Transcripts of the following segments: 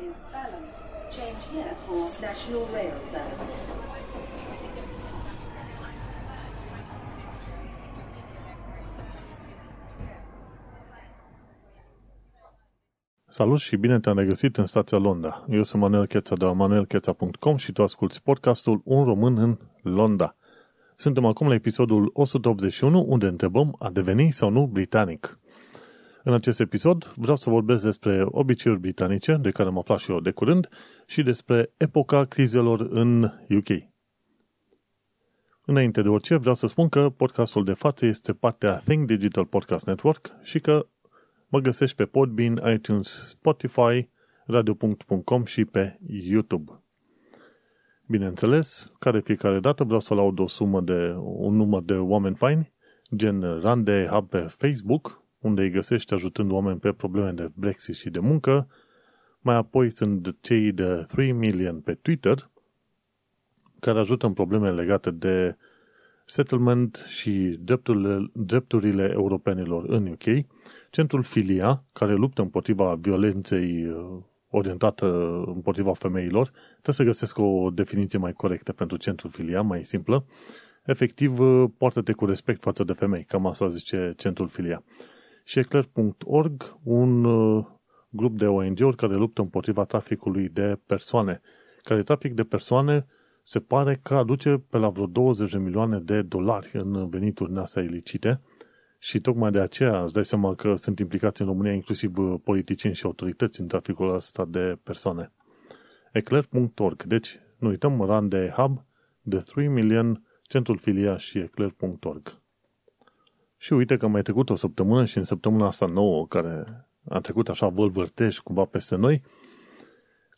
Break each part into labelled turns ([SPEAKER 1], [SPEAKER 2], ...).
[SPEAKER 1] is Balham. Change here for National Rail Service.
[SPEAKER 2] Salut și bine te-am regăsit în stația Londra. Eu sunt Manuel Cheța de la manuelcheța.com și tu asculti podcastul Un român în Londra. Suntem acum la episodul 181 unde întrebăm a deveni sau nu britanic. În acest episod vreau să vorbesc despre obiceiuri britanice, de care am aflat și eu de curând, și despre epoca crizelor în UK. Înainte de orice, vreau să spun că podcastul de față este partea Think Digital Podcast Network și că mă găsești pe Podbean, iTunes, Spotify, radio.com și pe YouTube. Bineînțeles, care fiecare dată vreau să laud o sumă de un număr de oameni faini, gen Rande Hub pe Facebook, unde îi găsești ajutând oameni pe probleme de Brexit și de muncă. Mai apoi sunt cei de 3 million pe Twitter, care ajută în probleme legate de settlement și drepturile, drepturile europenilor în UK, centrul Filia, care luptă împotriva violenței uh, orientată împotriva femeilor, trebuie să găsesc o definiție mai corectă pentru centrul Filia, mai simplă. Efectiv, uh, poartă-te cu respect față de femei, cam asta zice centrul Filia și eclair.org, un uh, grup de ONG-uri care luptă împotriva traficului de persoane, care trafic de persoane se pare că aduce pe la vreo 20 de milioane de dolari în venituri astea ilicite și tocmai de aceea îți dai seama că sunt implicați în România inclusiv uh, politicieni și autorități în traficul ăsta de persoane. Eclair.org, deci nu uităm, run de hub, de 3 million, centrul filia și eclair.org. Și uite că mai trecut o săptămână și în săptămâna asta nouă, care a trecut așa vâlvârtești cumva peste noi,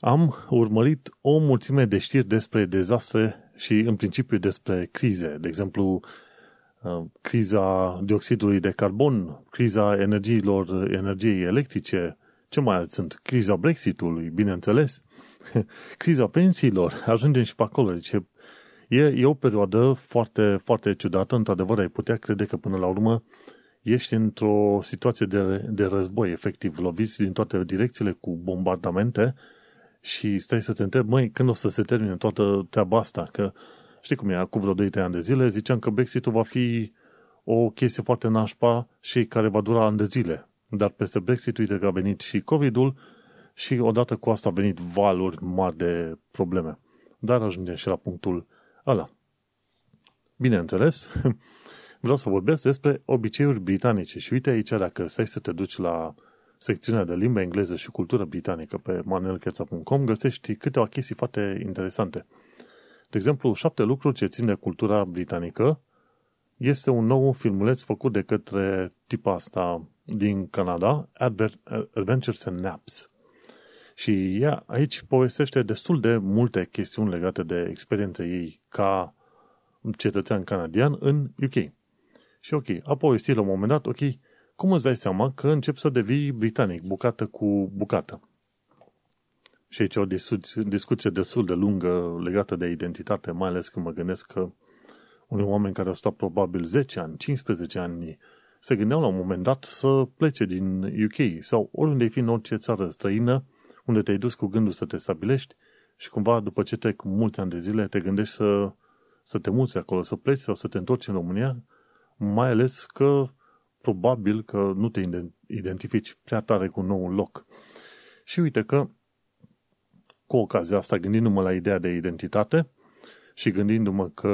[SPEAKER 2] am urmărit o mulțime de știri despre dezastre și în principiu despre crize. De exemplu, uh, criza dioxidului de carbon, criza energiilor, energiei electrice, ce mai alt sunt? Criza Brexitului, bineînțeles. criza pensiilor, ajungem și pe acolo. Deci E, e o perioadă foarte, foarte ciudată. Într-adevăr, ai putea crede că până la urmă ești într-o situație de, de război, efectiv, loviți din toate direcțiile cu bombardamente și stai să te întrebi, măi, când o să se termine toată treaba asta? Că știi cum e, acum vreo 2-3 ani de zile ziceam că Brexit-ul va fi o chestie foarte nașpa și care va dura ani de zile. Dar peste Brexit, uite că a venit și COVID-ul și odată cu asta a venit valuri mari de probleme. Dar ajungem și la punctul ăla. Bineînțeles, vreau să vorbesc despre obiceiuri britanice și uite aici dacă stai să te duci la secțiunea de limba engleză și cultură britanică pe manuelcheța.com găsești câteva chestii foarte interesante. De exemplu, șapte lucruri ce țin de cultura britanică este un nou filmuleț făcut de către tipa asta din Canada, Adventures and Naps. Și ea aici povestește destul de multe chestiuni legate de experiența ei ca cetățean canadian în UK. Și ok, a povestit la un moment dat, ok, cum îți dai seama că începi să devii britanic, bucată cu bucată? Și aici o discuție, discuție destul de lungă legată de identitate, mai ales când mă gândesc că unii oameni care au stat probabil 10 ani, 15 ani, se gândeau la un moment dat să plece din UK sau oriunde ai fi în orice țară străină, unde te-ai dus cu gândul să te stabilești și cumva după ce trec multe ani de zile te gândești să, să te muți acolo, să pleci sau să te întorci în România, mai ales că probabil că nu te identifici prea tare cu noul loc. Și uite că cu ocazia asta, gândindu-mă la ideea de identitate și gândindu-mă că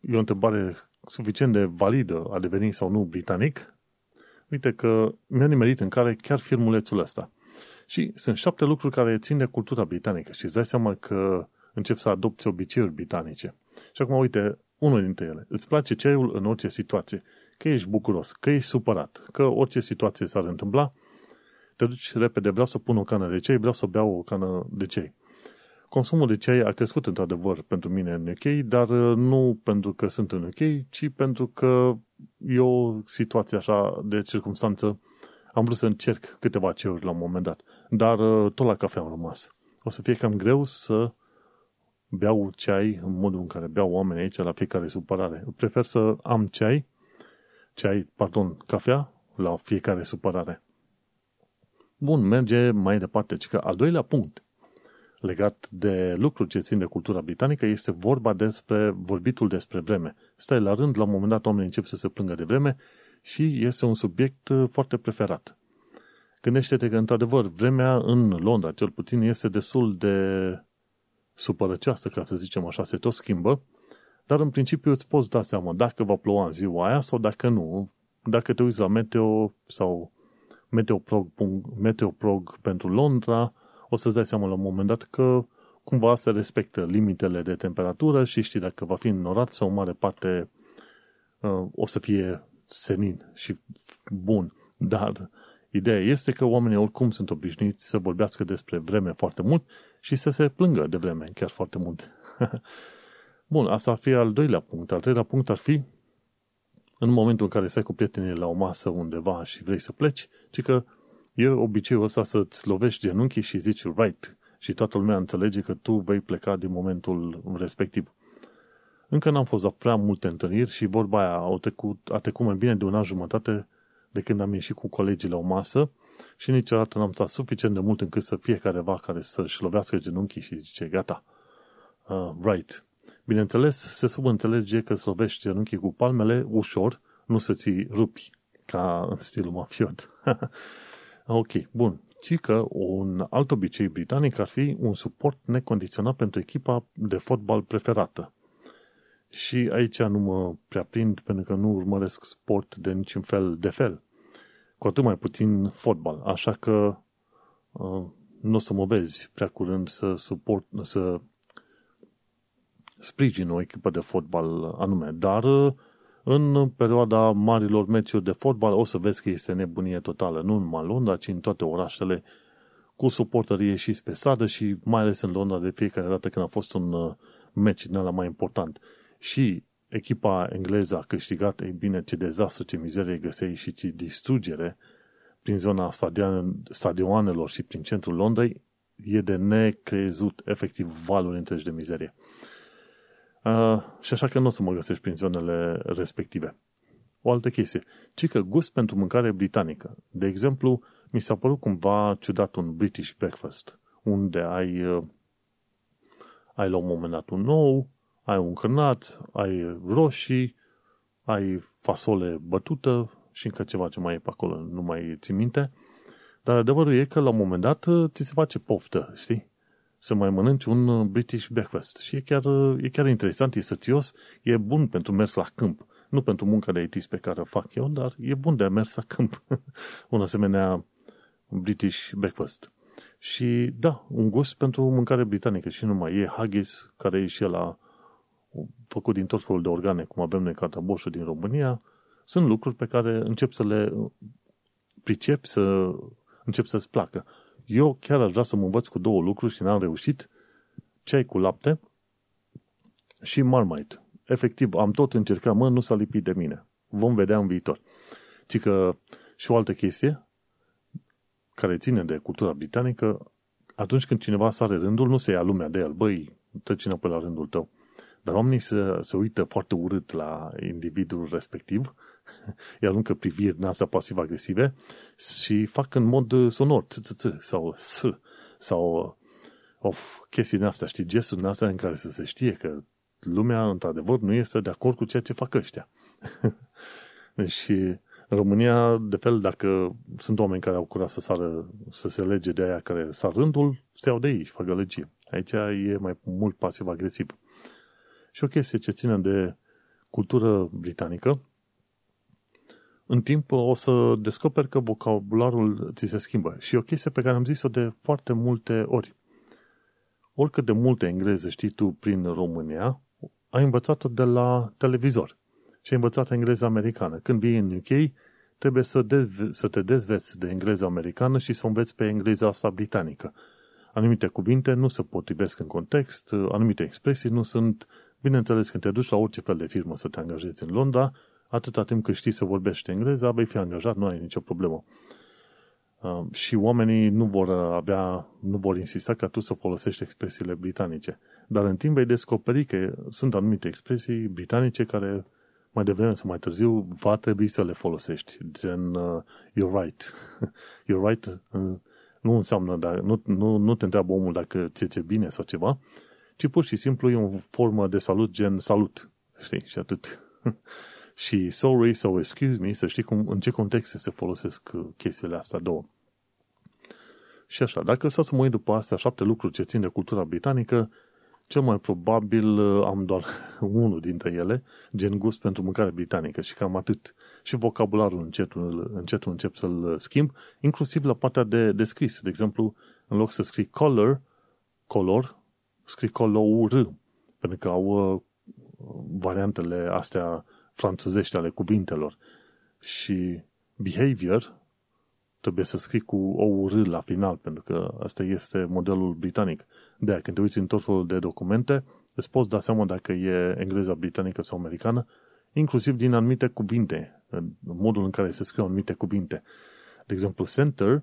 [SPEAKER 2] e o întrebare suficient de validă a deveni sau nu britanic, uite că mi-a nimerit în care chiar filmulețul ăsta. Și sunt șapte lucruri care țin de cultura britanică și îți dai seama că încep să adopți obiceiuri britanice. Și acum, uite, unul dintre ele. Îți place ceaiul în orice situație. Că ești bucuros, că ești supărat, că orice situație s-ar întâmpla, te duci repede, vreau să pun o cană de ceai, vreau să beau o cană de ceai. Consumul de ceai a crescut într-adevăr pentru mine în UK, dar uh, nu pentru că sunt în UK, ci pentru că e o situație așa de circunstanță. Am vrut să încerc câteva ceaiuri la un moment dat. Dar uh, tot la cafea am rămas. O să fie cam greu să beau ceai în modul în care beau oamenii aici la fiecare supărare. Prefer să am ceai, ceai, pardon, cafea la fiecare supărare. Bun, merge mai departe. Ci că al doilea punct legat de lucruri ce țin de cultura britanică, este vorba despre vorbitul despre vreme. Stai la rând, la un moment dat oamenii încep să se plângă de vreme și este un subiect uh, foarte preferat. Gândește-te că, într-adevăr, vremea în Londra, cel puțin, este destul de supărăceastă, ca să zicem așa, se tot schimbă, dar în principiu îți poți da seama dacă va ploua în ziua aia sau dacă nu. Dacă te uiți la meteo sau meteoprog, meteoprog pentru Londra, o să-ți dai seama la un moment dat că cumva se respectă limitele de temperatură și știi dacă va fi înnorat sau o mare parte uh, o să fie senin și bun. Dar ideea este că oamenii oricum sunt obișnuiți să vorbească despre vreme foarte mult și să se plângă de vreme chiar foarte mult. Bun, asta ar fi al doilea punct. Al treilea punct ar fi în momentul în care stai cu prietenii la o masă undeva și vrei să pleci, ci că e obiceiul ăsta să-ți lovești genunchii și zici right și toată lumea înțelege că tu vei pleca din momentul respectiv. Încă n-am fost la prea multe întâlniri și vorba aia a trecut, a trecut mai bine de un an jumătate de când am ieșit cu colegii la o masă și niciodată n-am stat suficient de mult încât să fie careva care să-și lovească genunchii și zice, gata, uh, right. Bineînțeles, se subînțelege că să lovești genunchii cu palmele ușor, nu să ți rupi, ca în stilul mafiot. ok, bun. Ci că un alt obicei britanic ar fi un suport necondiționat pentru echipa de fotbal preferată. Și aici nu mă prea prind pentru că nu urmăresc sport de niciun fel de fel. Cu atât mai puțin fotbal. Așa că uh, nu o să mă vezi prea curând să suport, să sprijin o echipă de fotbal anume. Dar uh, în perioada marilor meciuri de fotbal o să vezi că este nebunie totală. Nu numai în Londra, ci în toate orașele cu suportărie și pe stradă și mai ales în Londra de fiecare dată când a fost un uh, meci din ăla mai important și echipa engleză a câștigat, ei bine, ce dezastru, ce mizerie găseai și ce distrugere prin zona stadioanelor și prin centrul Londrei, e de necrezut, efectiv, valuri întregi de mizerie. Uh, și așa că nu o să mă găsești prin zonele respective. O altă chestie, ci că gust pentru mâncare britanică. De exemplu, mi s-a părut cumva ciudat un British breakfast, unde ai, uh, ai la un moment dat un nou, ai un cârnat, ai roșii, ai fasole bătută și încă ceva ce mai e pe acolo, nu mai țin minte. Dar adevărul e că la un moment dat uh, ți se face poftă, știi? Să mai mănânci un uh, British breakfast. Și e chiar, uh, e chiar interesant, e sățios, e bun pentru mers la câmp. Nu pentru munca de IT pe care o fac eu, dar e bun de mers la câmp. un asemenea British breakfast. Și da, un gust pentru mâncare britanică și numai. E haggis, care e și la făcut din tot felul de organe, cum avem noi cataboșul din România, sunt lucruri pe care încep să le pricep, să încep să-ți placă. Eu chiar aș vrea să mă învăț cu două lucruri și n-am reușit. Ceai cu lapte și marmite. Efectiv, am tot încercat, mă, nu s-a lipit de mine. Vom vedea în viitor. Ci că și o altă chestie care ține de cultura britanică, atunci când cineva sare rândul, nu se ia lumea de el. Băi, treci înapoi la rândul tău. Dar oamenii se, se uită foarte urât la individul respectiv, îi aruncă priviri din astea pasiv-agresive și fac în mod sonor, ț, ț, ț, sau s, sau of, chestii din astea, știi, gesturi din astea în care să se știe că lumea, într-adevăr, nu este de acord cu ceea ce fac ăștia. și în România, de fel, dacă sunt oameni care au curaj să sară, să se lege de aia care sar rândul, se iau de ei și fac gălăgie. Aici e mai mult pasiv-agresiv. Și o chestie ce ține de cultură britanică, în timp o să descoperi că vocabularul ți se schimbă. Și o chestie pe care am zis-o de foarte multe ori. Oricât de multe engleze știi tu prin România, ai învățat-o de la televizor. Și ai învățat engleza americană. Când vii în UK, trebuie să, dezve- să te dezveți de engleza americană și să înveți pe engleza asta britanică. Anumite cuvinte nu se potrivesc în context, anumite expresii nu sunt Bineînțeles, când te duci la orice fel de firmă să te angajezi în Londra, atâta timp cât știi să vorbești engleza, vei fi angajat, nu ai nicio problemă. Uh, și oamenii nu vor avea, nu vor insista ca tu să folosești expresiile britanice. Dar în timp vei descoperi că sunt anumite expresii britanice care mai devreme sau mai târziu va trebui să le folosești. Gen, uh, you're right. you're right uh, Nu înseamnă, dar nu, nu, nu te întreabă omul dacă ți ți bine sau ceva, ci pur și simplu e o formă de salut gen salut. Știi? Și atât. și sorry sau excuse me, să știi cum, în ce context se folosesc uh, chestiile astea două. Și așa, dacă să mă uit după astea șapte lucruri ce țin de cultura britanică, cel mai probabil uh, am doar unul dintre ele, gen gust pentru mâncare britanică și cam atât. Și vocabularul încetul, încetul încep să-l schimb, inclusiv la partea de, de scris. De exemplu, în loc să scrii color, color, scrii color, pentru că au uh, variantele astea franțuzești ale cuvintelor. Și behavior trebuie să scrii cu o R la final, pentru că asta este modelul britanic. De aia, când te uiți în tot felul de documente, îți poți da seama dacă e engleza britanică sau americană, inclusiv din anumite cuvinte, în modul în care se scriu anumite cuvinte. De exemplu, center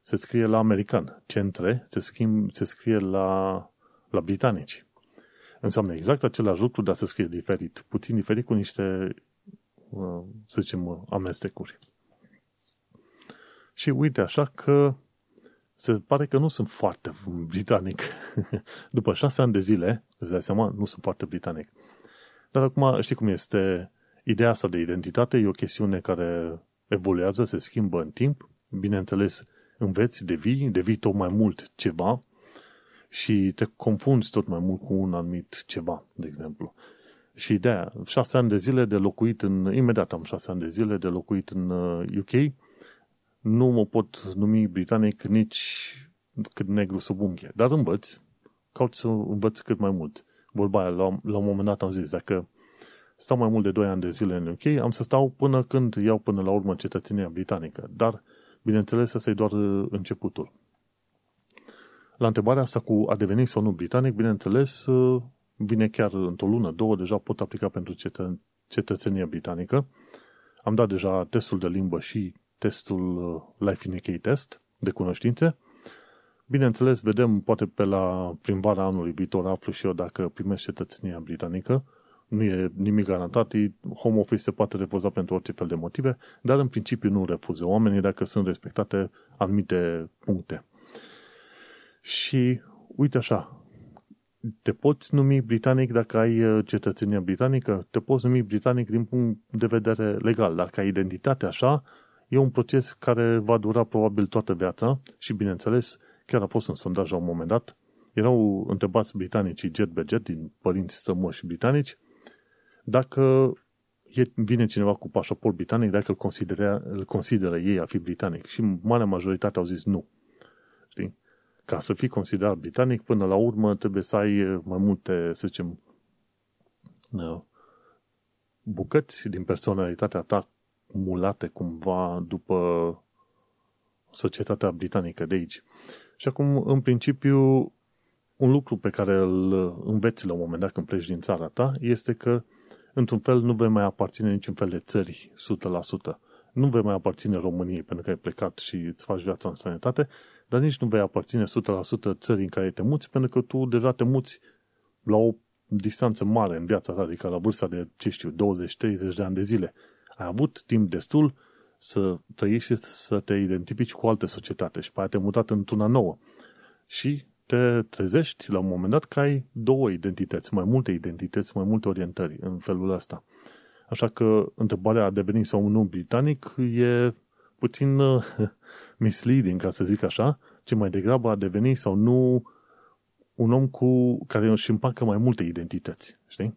[SPEAKER 2] se scrie la american, centre se, schimb, se scrie la, la britanici. Înseamnă exact același lucru, dar se scrie diferit, puțin diferit cu niște, uh, să zicem, amestecuri. Și uite așa că se pare că nu sunt foarte britanic. După șase ani de zile, îți dai seama, nu sunt foarte britanic. Dar acum știi cum este ideea asta de identitate, e o chestiune care evoluează, se schimbă în timp. Bineînțeles, înveți, devii, devii tot mai mult ceva și te confunzi tot mai mult cu un anumit ceva, de exemplu. Și ideea, șase ani de zile de locuit în, imediat am șase ani de zile de locuit în UK, uh, nu mă pot numi britanic nici cât negru sub unghie. Dar învăț, caut să învăț cât mai mult. Vorba aia, la, la un moment dat am zis, dacă stau mai mult de 2 ani de zile în UK, am să stau până când iau până la urmă cetățenia britanică. Dar, bineînțeles, asta e doar începutul. La întrebarea asta cu a deveni sau nu britanic, bineînțeles, vine chiar într-o lună, două, deja pot aplica pentru cetăț- cetățenia britanică. Am dat deja testul de limbă și testul uh, Life in UK test de cunoștințe. Bineînțeles, vedem, poate pe la primăvara anului viitor aflu și eu dacă primesc cetățenia britanică. Nu e nimic garantat, home office se poate refuza pentru orice fel de motive, dar în principiu nu refuză oamenii dacă sunt respectate anumite puncte. Și uite așa, te poți numi britanic dacă ai uh, cetățenia britanică, te poți numi britanic din punct de vedere legal, dar ca identitate așa, E un proces care va dura probabil toată viața și, bineînțeles, chiar a fost un sondaj la un moment dat. Erau întrebați britanicii jet be jet din părinți strămoși britanici dacă vine cineva cu pașaport britanic, dacă îl consideră, îl consideră ei a fi britanic. Și marea majoritate au zis nu. Știi? Ca să fii considerat britanic, până la urmă trebuie să ai mai multe, să zicem, bucăți din personalitatea ta mulate cumva după societatea britanică de aici. Și acum, în principiu, un lucru pe care îl înveți la un moment dat când pleci din țara ta este că, într-un fel, nu vei mai aparține niciun fel de țări 100%. Nu vei mai aparține României pentru că ai plecat și îți faci viața în străinătate, dar nici nu vei aparține 100% țării în care te muți, pentru că tu deja te muți la o distanță mare în viața ta, adică la vârsta de, ce știu, 20-30 de ani de zile ai avut timp destul să trăiești și să te identifici cu alte societate și pe aia te-ai mutat într-una nouă. Și te trezești la un moment dat că ai două identități, mai multe identități, mai multe orientări în felul ăsta. Așa că întrebarea a deveni sau nu britanic e puțin uh, misleading, ca să zic așa, ci mai degrabă a deveni sau nu un om cu care își împacă mai multe identități, știi?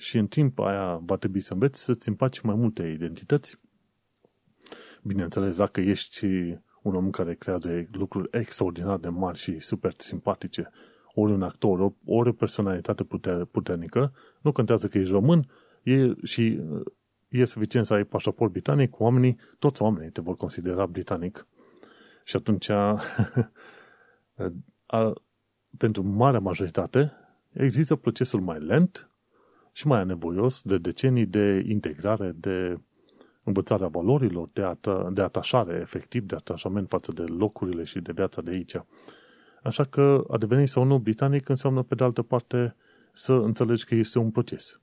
[SPEAKER 2] și în timp aia va trebui să înveți să-ți împaci mai multe identități. Bineînțeles, dacă ești un om care creează lucruri extraordinar de mari și super simpatice, ori un actor, ori o personalitate puternică, nu contează că ești român e, și e suficient să ai pașaport britanic, oamenii, toți oamenii te vor considera britanic. Și atunci, a, pentru marea majoritate, există procesul mai lent și mai anevoios de decenii de integrare, de învățarea valorilor, de, ata- de atașare, efectiv, de atașament față de locurile și de viața de aici. Așa că a deveni sau nu britanic înseamnă, pe de altă parte, să înțelegi că este un proces.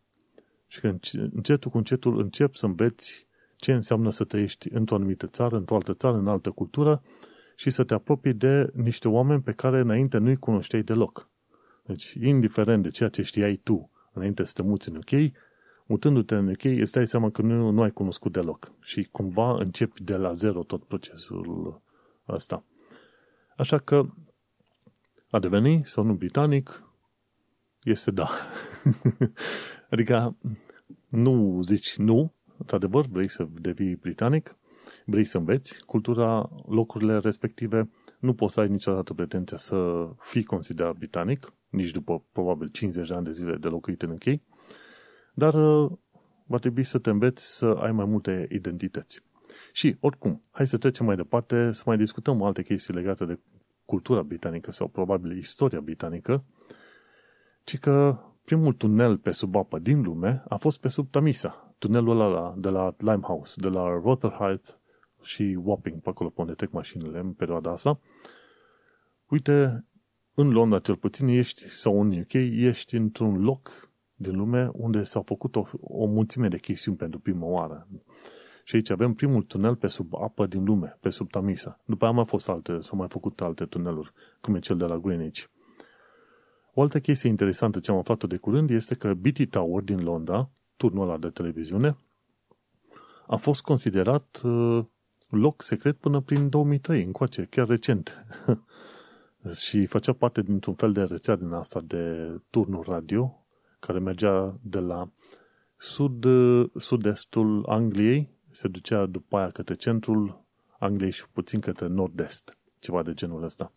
[SPEAKER 2] Și că încetul cu încetul începi să înveți ce înseamnă să trăiești într-o anumită țară, într-o altă țară, în altă cultură și să te apropii de niște oameni pe care înainte nu-i cunoșteai deloc. Deci, indiferent de ceea ce știai tu înainte să te muți în UK, mutându-te în UK, îți dai seama că nu, nu ai cunoscut deloc și cumva începi de la zero tot procesul ăsta. Așa că a deveni sau nu britanic este da. adică nu zici nu, într-adevăr, vrei să devii britanic, vrei să înveți cultura, locurile respective, nu poți să ai niciodată pretenția să fii considerat britanic, nici după probabil 50 de ani de zile de locuit în UK, dar uh, va trebui să te înveți să ai mai multe identități. Și, oricum, hai să trecem mai departe, să mai discutăm alte chestii legate de cultura britanică sau probabil istoria britanică, ci că primul tunel pe sub apă din lume a fost pe sub Tamisa, tunelul ăla de la Limehouse, de la Rotherhithe și Wapping, pe acolo pe unde trec mașinile în perioada asta. Uite, în Londra cel puțin ești, sau în UK, ești într-un loc din lume unde s-au făcut o, o mulțime de chestiuni pentru prima oară. Și aici avem primul tunel pe sub apă din lume, pe sub Tamisa. După aia mai fost alte, s-au mai făcut alte tuneluri, cum e cel de la Greenwich. O altă chestie interesantă ce am aflat de curând este că BT Tower din Londra, turnul ăla de televiziune, a fost considerat uh, loc secret până prin 2003, încoace, chiar recent. și făcea parte dintr-un fel de rețea din asta de turnuri radio, care mergea de la sud, sud-estul Angliei, se ducea după aia către centrul Angliei și puțin către nord-est, ceva de genul ăsta.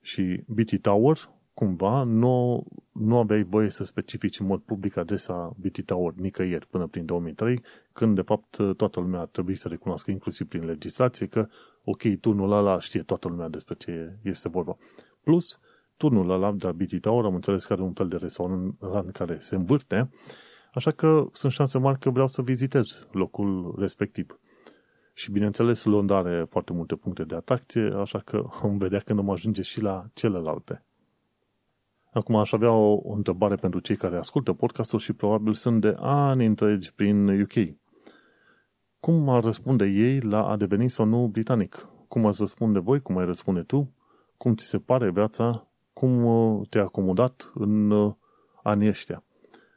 [SPEAKER 2] Și BT Tower, cumva, nu, nu aveai voie să specifici în mod public adresa BT Tower nicăieri până prin 2003, când de fapt toată lumea ar trebui să recunoască, inclusiv prin legislație, că ok, turnul ăla știe toată lumea despre ce este vorba. Plus, turnul ăla de la BT Tower am înțeles că are un fel de restaurant care se învârte, așa că sunt șanse mari că vreau să vizitez locul respectiv. Și bineînțeles, Londra are foarte multe puncte de atracție, așa că vom vedea când am ajunge și la celelalte. Acum aș avea o, o întrebare pentru cei care ascultă podcastul și probabil sunt de ani întregi prin UK. Cum ar răspunde ei la a deveni sau nu britanic? Cum ați răspunde voi? Cum ai răspunde tu? Cum ți se pare viața? Cum uh, te-ai acomodat în uh, anii ăștia?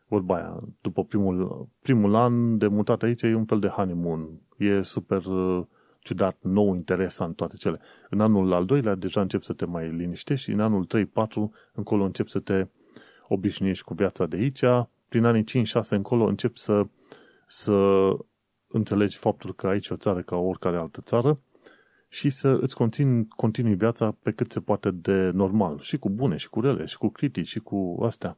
[SPEAKER 2] Vorba aia, după primul, primul an de mutat aici e un fel de honeymoon. E super uh, ciudat, nou, interesant, toate cele. În anul al doilea deja încep să te mai liniștești și în anul 3-4 încolo încep să te obișnuiești cu viața de aici. Prin anii 5-6 încolo încep să, să înțelegi faptul că aici e o țară ca oricare altă țară și să îți continui, continui viața pe cât se poate de normal, și cu bune, și cu rele, și cu critici, și cu astea.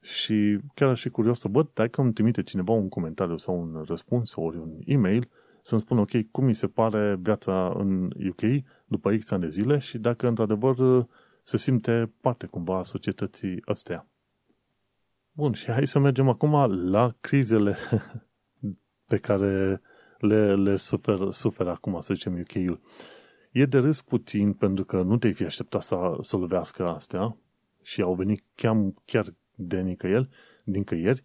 [SPEAKER 2] Și chiar aș fi curios să văd dacă îmi trimite cineva un comentariu sau un răspuns sau ori un e-mail să-mi spună, ok, cum mi se pare viața în UK după X ani de zile și dacă într-adevăr se simte parte cumva a societății astea. Bun, și hai să mergem acum la crizele pe care le, le suferă, suferă acum, să zicem, UK-ul. E de râs puțin pentru că nu te-ai fi așteptat să, să lovească astea și au venit chiar, chiar de nicăieri, din căieri,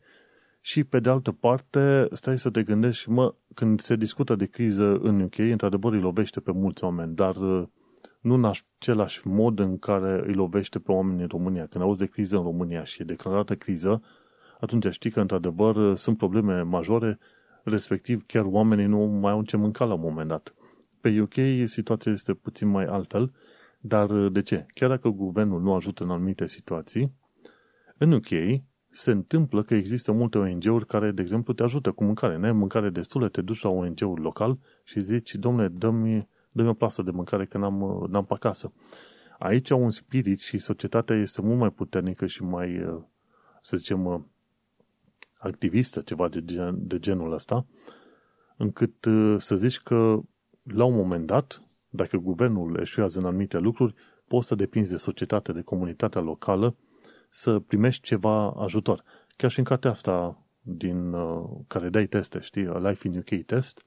[SPEAKER 2] și pe de altă parte stai să te gândești, mă, când se discută de criză în UK, într-adevăr îi lovește pe mulți oameni, dar uh, nu în același mod în care îi lovește pe oameni în România. Când auzi de criză în România și e declarată criză, atunci știi că într-adevăr uh, sunt probleme majore, respectiv chiar oamenii nu mai au ce mânca la un moment dat. Pe UK situația este puțin mai altfel, dar uh, de ce? Chiar dacă guvernul nu ajută în anumite situații, în UK se întâmplă că există multe ONG-uri care, de exemplu, te ajută cu mâncare. N-ai mâncare destulă, te duci la ONG-ul local și zici, domnule, dă-mi, dă o plasă de mâncare că n-am, n-am pe acasă. Aici un spirit și societatea este mult mai puternică și mai, să zicem, activistă, ceva de, gen, de genul ăsta, încât să zici că la un moment dat, dacă guvernul eșuează în anumite lucruri, poți să depinzi de societate, de comunitatea locală, să primești ceva ajutor. Chiar și în cartea asta din uh, care dai teste, știi, A Life in UK test,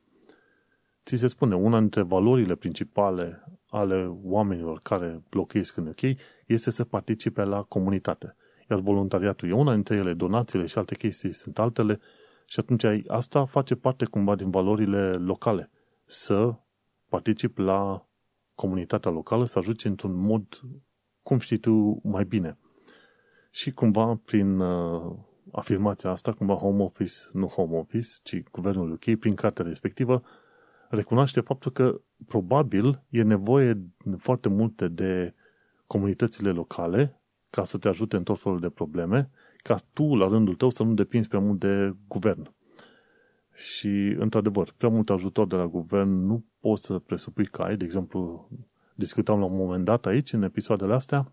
[SPEAKER 2] ți se spune, una dintre valorile principale ale oamenilor care locuiesc în UK este să participe la comunitate. Iar voluntariatul e una dintre ele, donațiile și alte chestii sunt altele și atunci asta face parte cumva din valorile locale. Să particip la comunitatea locală să ajute într-un mod, cum știi tu, mai bine. Și cumva, prin uh, afirmația asta, cumva Home Office, nu Home Office, ci Guvernul UK, prin cartea respectivă, recunoaște faptul că probabil e nevoie foarte multe de comunitățile locale ca să te ajute în tot felul de probleme, ca tu, la rândul tău, să nu depinzi prea mult de guvern. Și, într-adevăr, prea mult ajutor de la guvern nu poți să presupui că ai. De exemplu, discutam la un moment dat aici, în episoadele astea,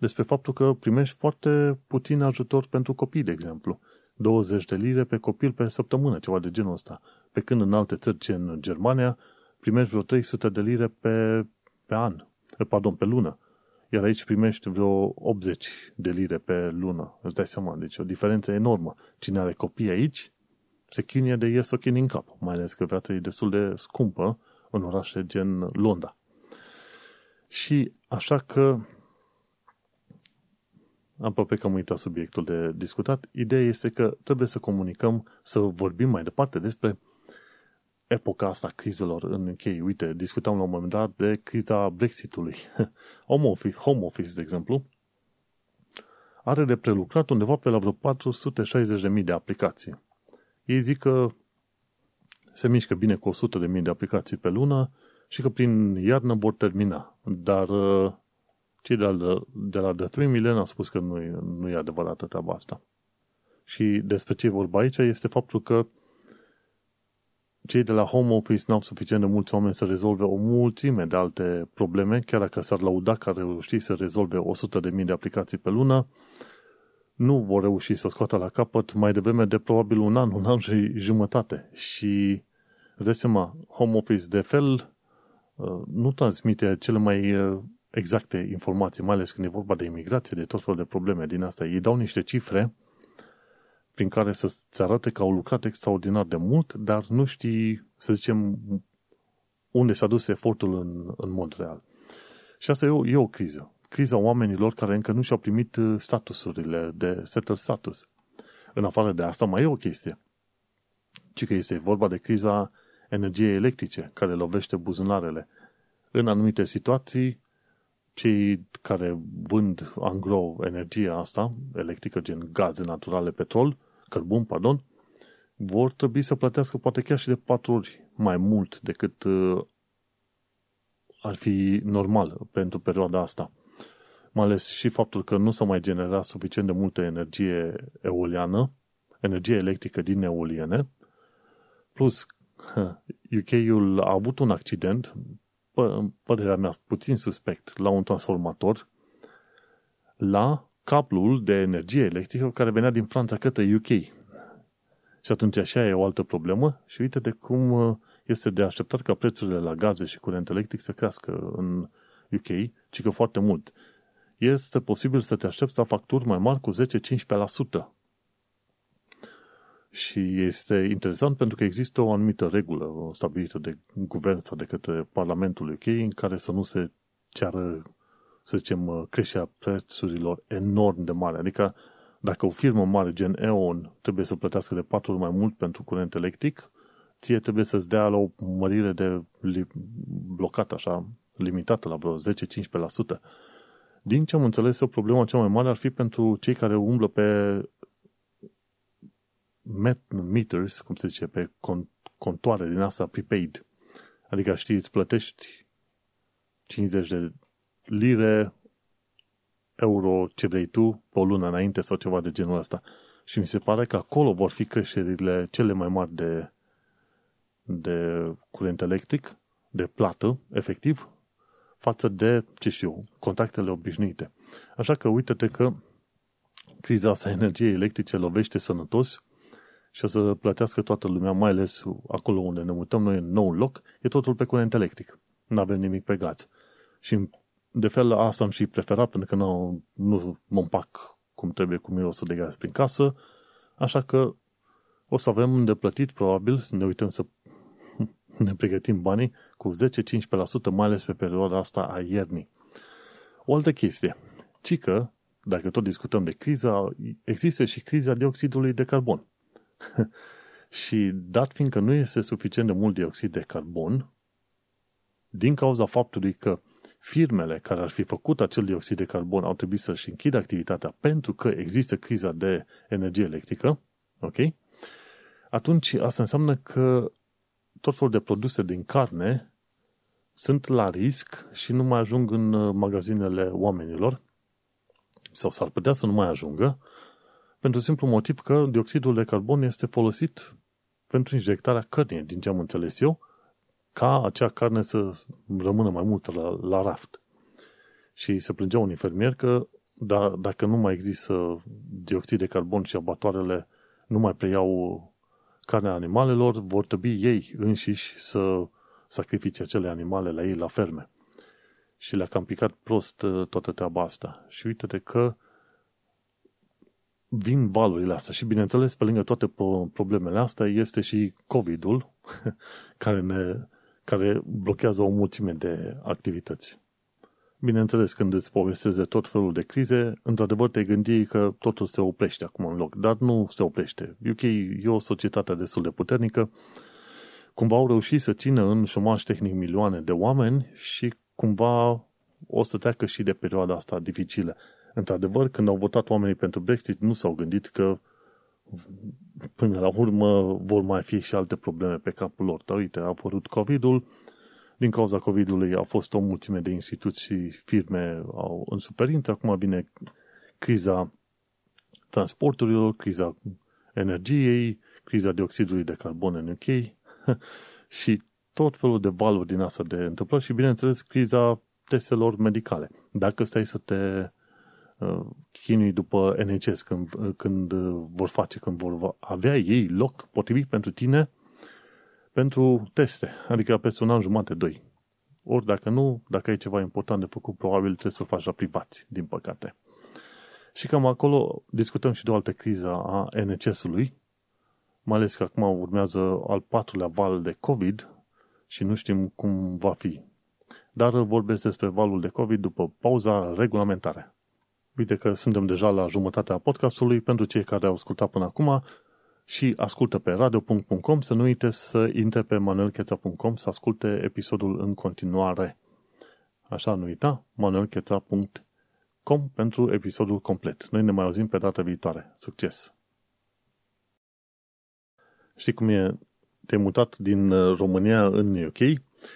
[SPEAKER 2] despre faptul că primești foarte puțin ajutor pentru copii, de exemplu. 20 de lire pe copil pe săptămână, ceva de genul ăsta. Pe când în alte țări, în Germania, primești vreo 300 de lire pe, pe an, eh, pardon, pe lună. Iar aici primești vreo 80 de lire pe lună. Îți dai seama, deci o diferență enormă. Cine are copii aici, se chinie de ies ochii din cap, mai ales că viața e destul de scumpă în orașe gen Londra. Și așa că aproape că am uitat subiectul de discutat, ideea este că trebuie să comunicăm, să vorbim mai departe despre epoca asta crizelor în UK. Uite, discutam la un moment dat de criza Brexitului. Home Office, Home Office de exemplu, are de prelucrat undeva pe la vreo 460.000 de aplicații. Ei zic că se mișcă bine cu 100.000 de aplicații pe lună și că prin iarnă vor termina. Dar uh, cei de la, de la The 3 Million au spus că nu e, nu e adevărată treaba asta. Și despre ce e vorba aici este faptul că cei de la Home Office n-au suficient de mulți oameni să rezolve o mulțime de alte probleme, chiar dacă s-ar lauda că ar reuși să rezolve 100.000 de aplicații pe lună, nu vor reuși să o scoată la capăt mai devreme de probabil un an, un an și jumătate. Și îți dai seama, Home Office de fel uh, nu transmite cele mai uh, exacte informații, mai ales când e vorba de imigrație, de tot felul de probleme din asta. Ei dau niște cifre prin care să-ți arate că au lucrat extraordinar de mult, dar nu știi, să zicem, unde s-a dus efortul în, în mod real. Și asta e o, e o criză. Criza oamenilor care încă nu și-au primit uh, statusurile de settle status. În afară de asta mai e o chestie. Ci că este vorba de criza energiei electrice, care lovește buzunarele. În anumite situații, cei care vând angro energia asta, electrică, gen gaze naturale, petrol, cărbun, pardon, vor trebui să plătească poate chiar și de patru ori mai mult decât uh, ar fi normal pentru perioada asta. Mai ales și faptul că nu s-a mai generat suficient de multă energie eoliană, energie electrică din eoliene, plus UK-ul a avut un accident părerea mea, puțin suspect, la un transformator, la cablul de energie electrică care venea din Franța către UK. Și atunci așa e o altă problemă și uite de cum uh, este de așteptat ca prețurile la gaze și curent electric să crească în UK, ci că foarte mult. Este posibil să te aștepți la facturi mai mari cu 10-15%. Și este interesant pentru că există o anumită regulă stabilită de guvern sau de către Parlamentul UK în care să nu se ceară, să zicem, creșterea prețurilor enorm de mare. Adică dacă o firmă mare gen E.ON trebuie să plătească de patru ori mai mult pentru curent electric, ție trebuie să-ți dea la o mărire de li- blocat așa, limitată la vreo 10-15%. Din ce am înțeles, o problemă cea mai mare ar fi pentru cei care umblă pe meters, cum se zice, pe contoare din asta prepaid. Adică, știți, îți plătești 50 de lire, euro, ce vrei tu, pe o lună înainte sau ceva de genul ăsta. Și mi se pare că acolo vor fi creșterile cele mai mari de, de curent electric, de plată, efectiv, față de, ce știu, contactele obișnuite. Așa că uite-te că criza asta energiei electrice lovește sănătos și o să plătească toată lumea, mai ales acolo unde ne mutăm noi în nou loc, e totul pe curent electric. Nu avem nimic pe gaz. Și de fel asta am și preferat, pentru că nu, nu mă împac cum trebuie cu mirosul de gaz prin casă, așa că o să avem de plătit, probabil, să ne uităm să ne pregătim banii cu 10-15%, mai ales pe perioada asta a iernii. O altă chestie, ci că, dacă tot discutăm de criza, există și criza dioxidului de carbon. Și dat fiindcă nu este suficient de mult dioxid de carbon, din cauza faptului că firmele care ar fi făcut acel dioxid de carbon au trebuit să-și închidă activitatea pentru că există criza de energie electrică, ok? Atunci asta înseamnă că tot felul de produse din carne sunt la risc și nu mai ajung în uh, magazinele oamenilor sau s-ar putea să nu mai ajungă pentru simplu motiv că dioxidul de carbon este folosit pentru injectarea cărnii, din ce am înțeles eu, ca acea carne să rămână mai mult la, la raft. Și se plângea un infermier că da, dacă nu mai există dioxid de carbon și abatoarele nu mai preiau carnea animalelor, vor trebui ei înșiși să sacrifice acele animale la ei la ferme. Și le-a cam picat prost uh, toată treaba asta. Și uite-te că vin valurile astea și bineînțeles pe lângă toate problemele astea este și COVID-ul care, ne, care blochează o mulțime de activități. Bineînțeles, când îți povesteze tot felul de crize, într-adevăr te gândi că totul se oprește acum în loc, dar nu se oprește. UK e o societate destul de puternică, cumva au reușit să țină în șomaș tehnic milioane de oameni și cumva o să treacă și de perioada asta dificilă. Într-adevăr, când au votat oamenii pentru Brexit, nu s-au gândit că până la urmă vor mai fi și alte probleme pe capul lor. Dar uite, a apărut COVID-ul, din cauza COVID-ului a fost o mulțime de instituții și firme au în suferință. Acum vine criza transporturilor, criza energiei, criza dioxidului de carbon în UK și tot felul de valuri din asta de întâmplări și, bineînțeles, criza testelor medicale. Dacă stai să te uh, chinui după NHS când, când vor face, când vor avea ei loc potrivit pentru tine, pentru teste, adică peste un an jumate, doi. Ori dacă nu, dacă ai ceva important de făcut, probabil trebuie să-l faci la privați, din păcate. Și cam acolo discutăm și de o altă criză a NHS-ului, mai ales că acum urmează al patrulea val de COVID și nu știm cum va fi. Dar vorbesc despre valul de COVID după pauza regulamentare. Uite că suntem deja la jumătatea podcastului. Pentru cei care au ascultat până acum, și ascultă pe radio.com, să nu uite să intre pe manuelcheța.com să asculte episodul în continuare. Așa, nu uita, manuelcheța.com pentru episodul complet. Noi ne mai auzim pe data viitoare. Succes! Știi cum e? Te-ai mutat din uh, România în UK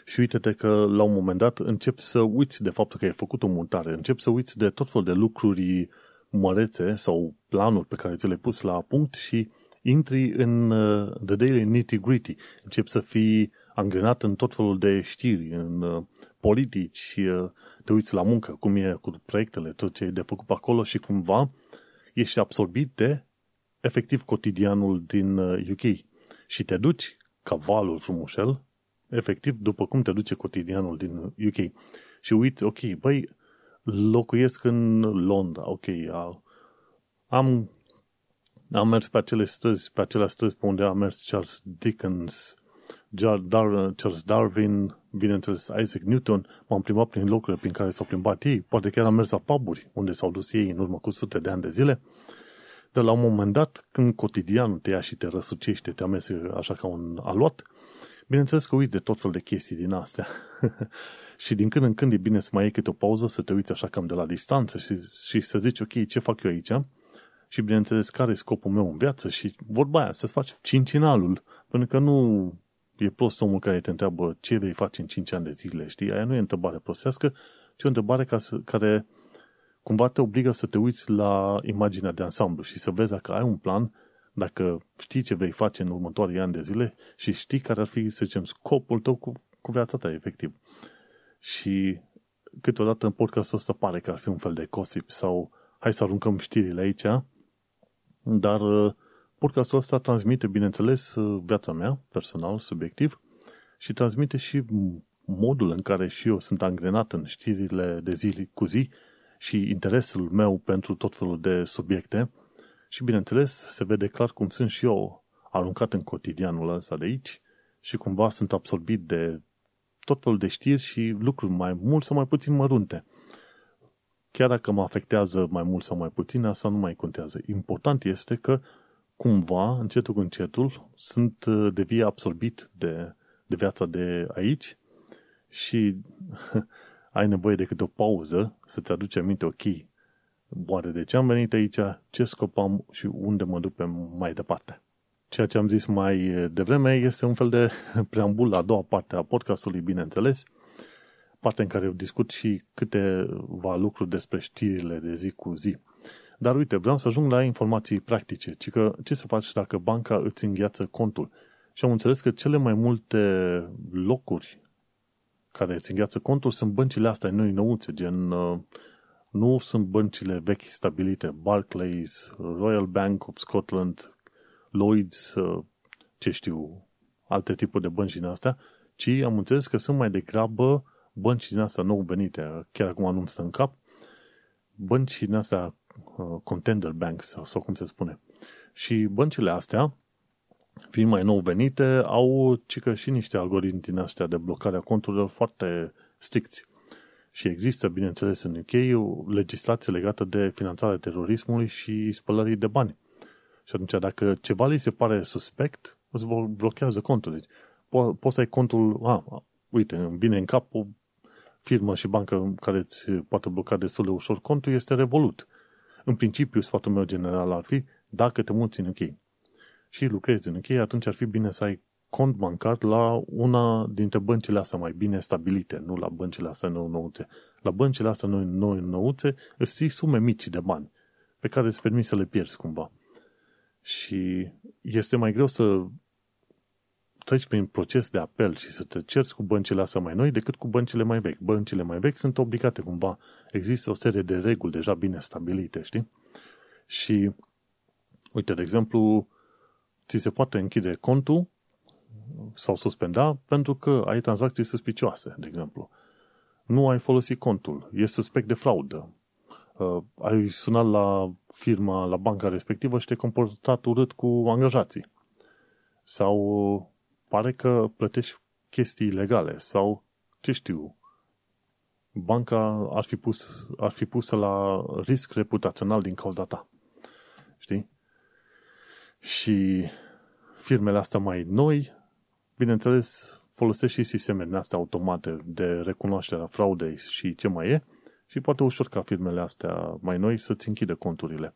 [SPEAKER 2] și uite-te că la un moment dat încep să uiți de faptul că ai făcut o mutare, încep să uiți de tot felul de lucruri mărețe sau planuri pe care ți le-ai pus la punct și intri în uh, the daily nitty-gritty, începi să fii angrenat în tot felul de știri, în uh, politici, uh, te uiți la muncă, cum e cu proiectele, tot ce e de făcut pe acolo și cumva ești absorbit de efectiv cotidianul din UK uh, și te duci ca valul frumușel, efectiv după cum te duce cotidianul din UK și uiți, ok, băi, locuiesc în Londra, ok, am am mers pe acele străzi, pe acele străzi pe unde a mers Charles Dickens, Dar- Charles Darwin, bineînțeles Isaac Newton, m-am plimbat prin locurile prin care s-au plimbat ei, poate chiar am mers la puburi unde s-au dus ei în urmă cu sute de ani de zile, dar la un moment dat, când cotidianul te ia și te răsucește, te amese așa ca un aluat, bineînțeles că uiți de tot fel de chestii din astea. și din când în când e bine să mai iei câte o pauză, să te uiți așa cam de la distanță și, și să zici, ok, ce fac eu aici? și, bineînțeles, care e scopul meu în viață și vorba aia, să-ți faci cincinalul, pentru că nu e prost omul care te întreabă ce vei face în 5 ani de zile, știi? Aia nu e întrebare prostească, ci o întrebare ca să, care cumva te obligă să te uiți la imaginea de ansamblu și să vezi dacă ai un plan, dacă știi ce vei face în următorii ani de zile și știi care ar fi, să zicem, scopul tău cu, cu viața ta, efectiv. Și câteodată în podcastul ăsta pare că ar fi un fel de gossip sau hai să aruncăm știrile aici, dar uh, podcastul ăsta transmite, bineînțeles, uh, viața mea, personal, subiectiv, și transmite și modul în care și eu sunt angrenat în știrile de zi cu zi și interesul meu pentru tot felul de subiecte și, bineînțeles, se vede clar cum sunt și eu aruncat în cotidianul ăsta de aici și cumva sunt absorbit de tot felul de știri și lucruri mai mult sau mai puțin mărunte. Chiar dacă mă afectează mai mult sau mai puțin, asta nu mai contează. Important este că cumva, încetul cu încetul, sunt uh, de vie absorbit de, de viața de aici și ai nevoie de câte o pauză să-ți aduce aminte, ok, oare de ce am venit aici, ce scop am și unde mă duc pe mai departe. Ceea ce am zis mai devreme este un fel de preambul la a doua parte a podcastului, bineînțeles, parte în care eu discut și câteva lucruri despre știrile de zi cu zi. Dar uite, vreau să ajung la informații practice, ci că ce să faci dacă banca îți îngheață contul. Și am înțeles că cele mai multe locuri care îți îngheață contul sunt băncile astea noi nouțe, gen uh, nu sunt băncile vechi stabilite, Barclays, Royal Bank of Scotland, Lloyds, uh, ce știu, alte tipuri de bănci din astea, ci am înțeles că sunt mai degrabă bănci din astea nou venite, chiar acum nu stă în cap, bănci din astea uh, contender banks, sau, sau cum se spune. Și băncile astea, fiind mai nou venite, au cică și niște algoritmi din astea de blocare a conturilor foarte stricți. Și există, bineînțeles, în UK legislație legată de finanțarea terorismului și spălării de bani. Și atunci, dacă ceva li se pare suspect, îți blochează contul. Deci, po- poți să ai contul, a, uite, îmi vine în cap o firmă și bancă care îți poate bloca destul de ușor contul este Revolut. În principiu, sfatul meu general ar fi, dacă te muți în UK și lucrezi în UK, atunci ar fi bine să ai cont bancar la una dintre băncile astea mai bine stabilite, nu la băncile astea nou nouțe. La băncile astea noi, noi nouțe îți ții sume mici de bani pe care îți permis să le pierzi cumva. Și este mai greu să treci prin proces de apel și să te cerți cu băncile astea mai noi decât cu băncile mai vechi. Băncile mai vechi sunt obligate cumva. Există o serie de reguli deja bine stabilite, știi? Și, uite, de exemplu, ți se poate închide contul sau suspenda pentru că ai tranzacții suspicioase, de exemplu. Nu ai folosit contul, e suspect de fraudă. Uh, ai sunat la firma, la banca respectivă și te-ai comportat urât cu angajații. Sau pare că plătești chestii ilegale sau, ce știu, banca ar fi, pus, ar fi pusă la risc reputațional din cauza ta. Știi? Și firmele astea mai noi, bineînțeles, folosește și sistemele astea automate de recunoaștere a fraudei și ce mai e și poate ușor ca firmele astea mai noi să-ți închidă conturile.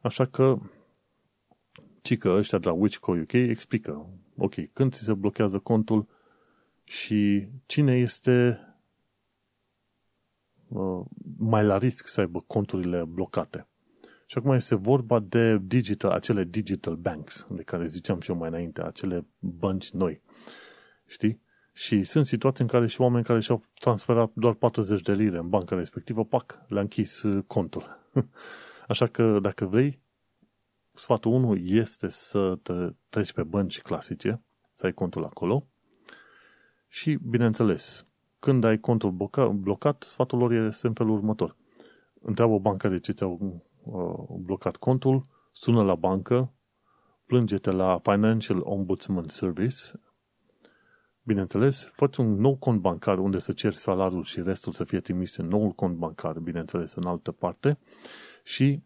[SPEAKER 2] Așa că, ci că ăștia de la Witchco UK explică, ok, când ți se blochează contul și cine este uh, mai la risc să aibă conturile blocate. Și acum este vorba de digital, acele digital banks, de care ziceam și eu mai înainte, acele bănci noi. Știi? Și sunt situații în care și oameni care și-au transferat doar 40 de lire în banca respectivă, pac, le-a închis uh, contul. Așa că dacă vrei, sfatul 1 este să te treci pe bănci clasice, să ai contul acolo și, bineînțeles, când ai contul blocat, sfatul lor este în felul următor. Întreabă banca de ce ți-au uh, blocat contul, sună la bancă, plânge-te la Financial Ombudsman Service, bineînțeles, fă un nou cont bancar unde să ceri salariul și restul să fie trimis în noul cont bancar, bineînțeles, în altă parte. Și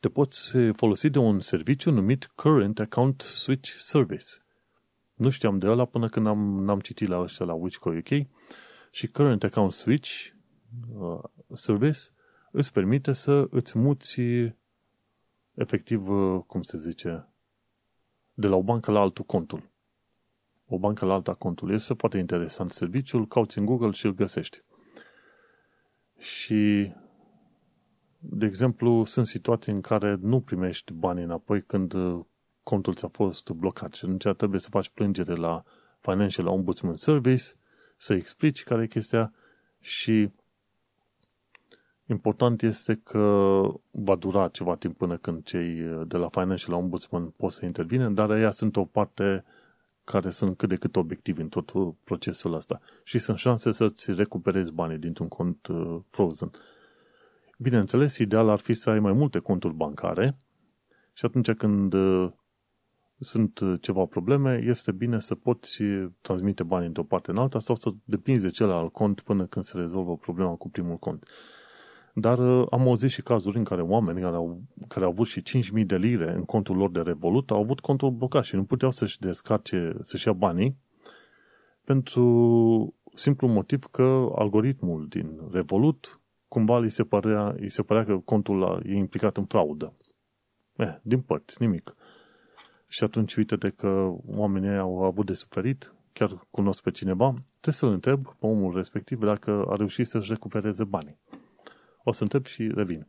[SPEAKER 2] te poți folosi de un serviciu numit Current Account Switch Service. Nu știam de ăla până când am, n-am citit la ăștia la Witchco UK și Current Account Switch uh, Service îți permite să îți muți efectiv, uh, cum se zice, de la o bancă la altul contul. O bancă la alta contul. Este foarte interesant serviciul, cauți în Google și îl găsești. Și de exemplu, sunt situații în care nu primești banii înapoi când uh, contul ți-a fost blocat și atunci trebuie să faci plângere la Financial Ombudsman Service, să explici care e chestia și important este că va dura ceva timp până când cei uh, de la Financial Ombudsman pot să intervine, dar ei sunt o parte care sunt cât de cât obiectivi în tot procesul ăsta și sunt șanse să-ți recuperezi banii dintr-un cont uh, frozen. Bineînțeles, ideal ar fi să ai mai multe conturi bancare și atunci când uh, sunt uh, ceva probleme, este bine să poți transmite banii într-o parte în alta sau să depinzi de celălalt cont până când se rezolvă problema cu primul cont. Dar uh, am auzit și cazuri în care oameni care au, care au avut și 5.000 de lire în contul lor de Revolut au avut contul blocat și nu puteau să-și descarce, să-și ia banii pentru simplu motiv că algoritmul din Revolut cumva îi se părea, îi se părea că contul e implicat în fraudă. Eh, din părți, nimic. Și atunci uite de că oamenii au avut de suferit, chiar cunosc pe cineva, trebuie să-l întreb pe omul respectiv dacă a reușit să-și recupereze banii. O să întreb și revin.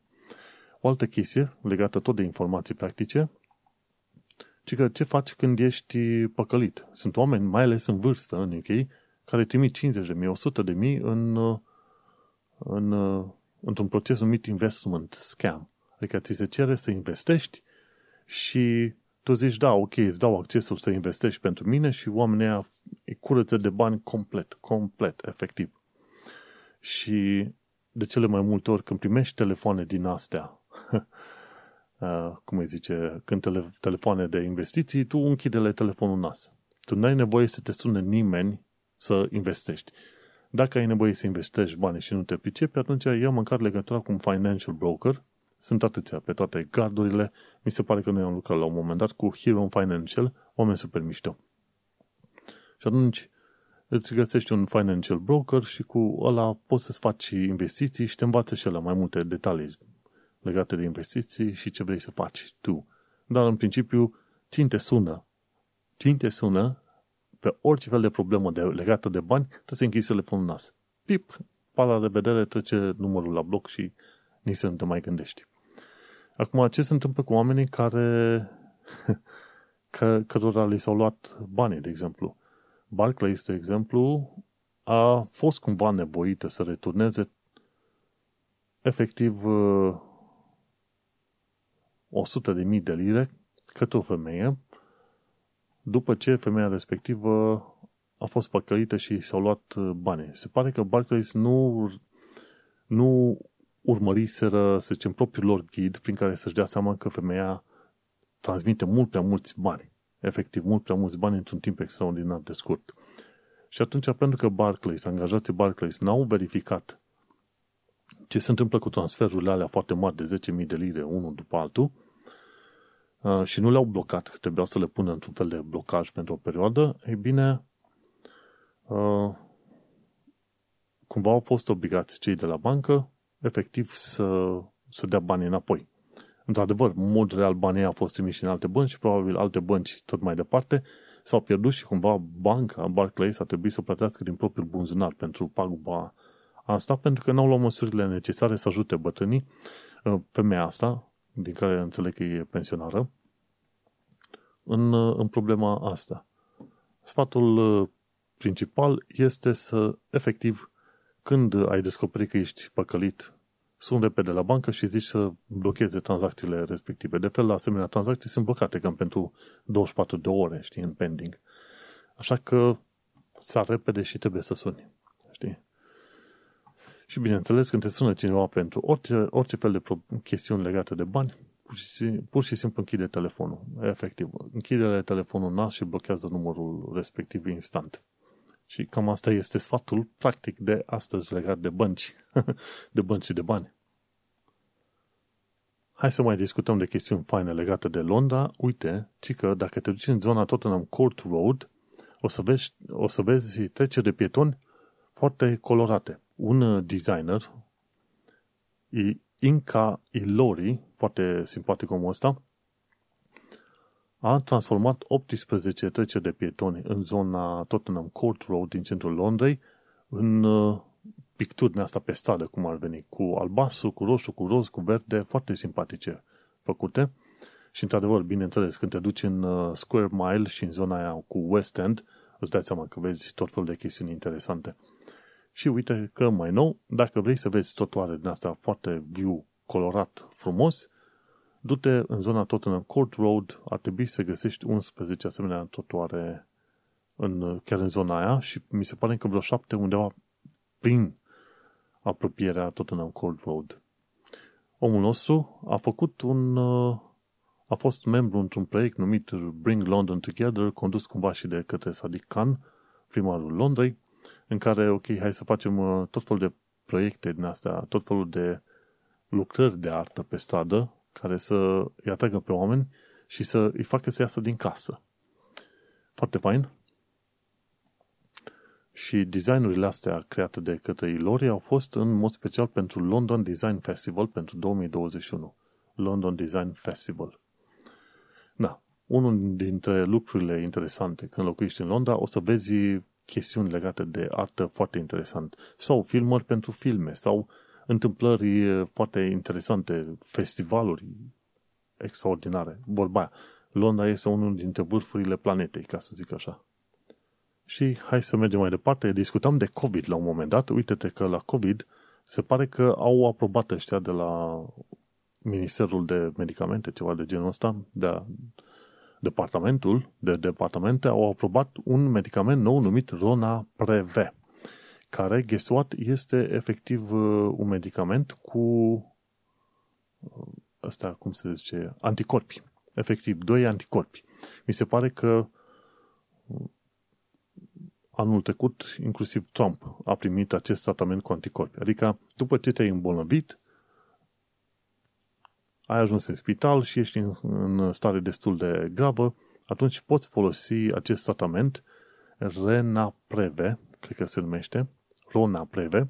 [SPEAKER 2] O altă chestie legată tot de informații practice, ci că ce faci când ești păcălit? Sunt oameni, mai ales în vârstă, în UK, care trimit 50 de mii, 100 de mii în, în, într-un proces numit investment scam. Adică ți se cere să investești și tu zici, da, ok, îți dau accesul să investești pentru mine și oamenii aia îi curăță de bani complet, complet, efectiv. Și de cele mai multe ori când primești telefoane din astea, uh, cum îi zice, când tele, telefoane de investiții, tu închide telefonul nas. Tu n-ai nevoie să te sune nimeni să investești. Dacă ai nevoie să investești bani și nu te pricepi, atunci ia măcar legătura cu un financial broker. Sunt atâția pe toate gardurile. Mi se pare că noi am lucrat la un moment dat cu Hero Financial, oameni super mișto. Și atunci îți găsești un financial broker și cu ăla poți să-ți faci investiții și te învață și la mai multe detalii legate de investiții și ce vrei să faci tu. Dar în principiu, cine te sună, cine te sună pe orice fel de problemă de, legată de bani, trebuie să închizi telefonul nas. Pip, pala de vedere trece numărul la bloc și nici să nu te mai gândești. Acum, ce se întâmplă cu oamenii care că, cărora li s-au luat banii, de exemplu? Barclays, de exemplu, a fost cumva nevoită să returneze efectiv 100 de mii de lire către o femeie după ce femeia respectivă a fost păcălită și s-au luat bani. Se pare că Barclays nu, nu urmăriseră, să zicem, propriul lor ghid prin care să-și dea seama că femeia transmite mult prea mulți bani efectiv mult prea mulți bani într-un timp extraordinar de scurt. Și atunci, pentru că Barclays, angajații Barclays, n-au verificat ce se întâmplă cu transferurile alea foarte mari de 10.000 de lire, unul după altul, uh, și nu le-au blocat, trebuiau să le pună într-un fel de blocaj pentru o perioadă, ei bine, uh, cumva au fost obligați cei de la bancă, efectiv, să, să dea banii înapoi într-adevăr, în mod real banii au fost trimiși în alte bănci și probabil alte bănci tot mai departe s-au pierdut și cumva banca Barclays a trebuit să plătească din propriul bunzunar pentru paguba asta, pentru că n-au luat măsurile necesare să ajute bătrânii, uh, femeia asta, din care înțeleg că e pensionară, în, uh, în problema asta. Sfatul uh, principal este să, efectiv, când ai descoperit că ești păcălit sun repede la bancă și zici să blocheze tranzacțiile respective. De fel, la asemenea tranzacții sunt blocate cam pentru 24 de ore, știi, în pending. Așa că sar repede și trebuie să suni, știi? Și bineînțeles, când te sună cineva pentru orice, orice fel de chestiuni legate de bani, pur și, pur și simplu închide telefonul. Efectiv, închide telefonul nas și blochează numărul respectiv instant. Și cam asta este sfatul practic de astăzi legat de bănci, de bănci și de bani. Hai să mai discutăm de chestiuni faine legate de Londra. Uite, ci că dacă te duci în zona Tottenham Court Road, o să vezi, o să vezi treceri de pietoni foarte colorate. Un designer, Inca Ilori, foarte simpatic omul ăsta, a transformat 18 treceri de pietoni în zona Tottenham Court Road din centrul Londrei în uh, picturi asta pe stradă, cum ar veni, cu albastru, cu roșu, cu roz, cu verde, foarte simpatice făcute. Și, într-adevăr, bineînțeles, când te duci în uh, Square Mile și în zona aia cu West End, îți dai seama că vezi tot felul de chestiuni interesante. Și uite că mai nou, dacă vrei să vezi totoare din asta foarte viu, colorat, frumos, du-te în zona Tottenham Court Road, ar trebui să găsești 11 asemenea totoare în, chiar în zona aia și mi se pare că vreo șapte undeva prin apropierea Tottenham Court Road. Omul nostru a făcut un a fost membru într-un proiect numit Bring London Together, condus cumva și de către Sadiq Khan, primarul Londrei, în care, ok, hai să facem tot felul de proiecte din astea, tot felul de lucrări de artă pe stradă, care să îi atragă pe oameni și să îi facă să iasă din casă. Foarte fain. Și designurile astea create de către Ilori au fost în mod special pentru London Design Festival pentru 2021. London Design Festival. Da, unul dintre lucrurile interesante când locuiești în Londra, o să vezi chestiuni legate de artă foarte interesant. Sau filmări pentru filme, sau întâmplări foarte interesante, festivaluri extraordinare. Vorba aia. Londra este unul dintre vârfurile planetei, ca să zic așa. Și hai să mergem mai departe. Discutam de COVID la un moment dat. Uite-te că la COVID se pare că au aprobat ăștia de la Ministerul de Medicamente, ceva de genul ăsta, de departamentul de departamente au aprobat un medicament nou numit Rona Prev, care, guess what, este efectiv uh, un medicament cu ăsta, uh, cum se zice, anticorpi. Efectiv, doi anticorpi. Mi se pare că anul trecut, inclusiv Trump a primit acest tratament cu anticorpi. Adică, după ce te-ai îmbolnăvit, ai ajuns în spital și ești în, în stare destul de gravă, atunci poți folosi acest tratament Renapreve, cred că se numește, Ronapreve,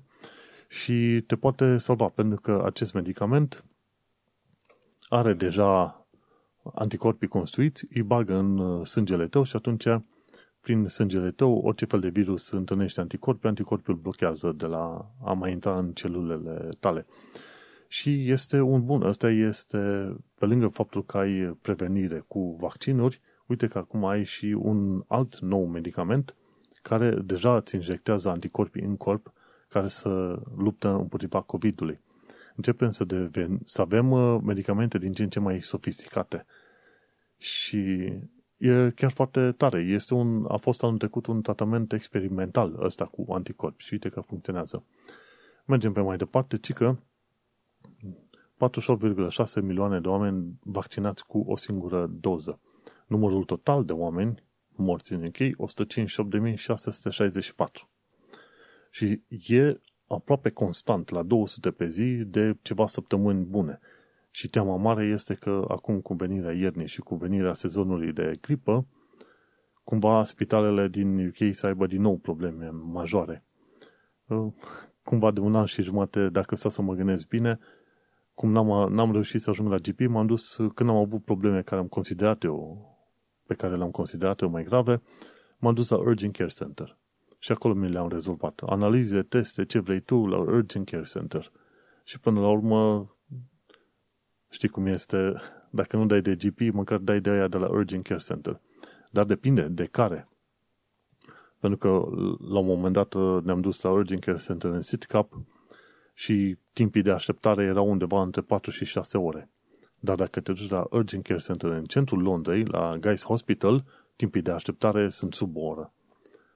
[SPEAKER 2] și te poate salva, pentru că acest medicament are deja anticorpii construiți, îi bagă în uh, sângele tău și atunci prin sângele tău, orice fel de virus întâlnește anticorpi, anticorpiul blochează de la a mai intra în celulele tale. Și este un bun. Asta este, pe lângă faptul că ai prevenire cu vaccinuri, uite că acum ai și un alt nou medicament care deja îți injectează anticorpii în corp care să luptă împotriva COVID-ului. Începem să, deven, să avem uh, medicamente din ce în ce mai sofisticate. Și e chiar foarte tare. Este un, a fost anul trecut un tratament experimental ăsta cu anticorpi și uite că funcționează. Mergem pe mai departe, ci că 48,6 milioane de oameni vaccinați cu o singură doză. Numărul total de oameni morți în UK, 158.664. Și e aproape constant, la 200 pe zi, de ceva săptămâni bune. Și teama mare este că acum cu venirea iernii și cu venirea sezonului de gripă, cumva spitalele din UK să aibă din nou probleme majore. Cumva de un an și jumate, dacă stau să mă gândesc bine, cum n-am, n-am reușit să ajung la GP, m-am dus când am avut probleme care am considerat eu, pe care le-am considerat eu mai grave, m-am dus la Urgent Care Center. Și acolo mi le-am rezolvat. Analize, teste, ce vrei tu la Urgent Care Center. Și până la urmă, știi cum este, dacă nu dai de GP, măcar dai de aia de la Urgent Care Center. Dar depinde de care. Pentru că la un moment dat ne-am dus la Urgent Care Center în SitCap și timpii de așteptare erau undeva între 4 și 6 ore. Dar dacă te duci la Urgent Care Center în centrul Londrei, la Guy's Hospital, timpii de așteptare sunt sub o oră.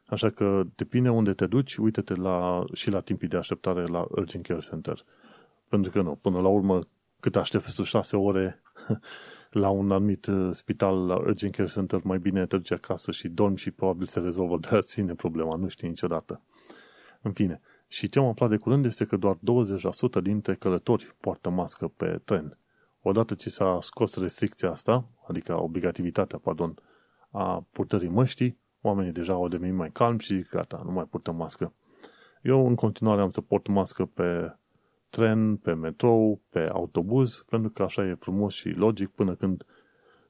[SPEAKER 2] Așa că depinde unde te duci, uite-te la, și la timpii de așteptare la Urgent Care Center. Pentru că nu, până la urmă, cât aștepți tu 6 ore la un anumit uh, spital, la Urgent Care Center, mai bine te duci acasă și dormi și probabil se rezolvă de ține problema, nu știi niciodată. În fine, și ce am aflat de curând este că doar 20% dintre călători poartă mască pe tren. Odată ce s-a scos restricția asta, adică obligativitatea, pardon, a purtării măștii, oamenii deja au devenit mai calmi și zic, gata, nu mai purtăm mască. Eu în continuare am să port mască pe tren, pe metrou, pe autobuz, pentru că așa e frumos și logic până când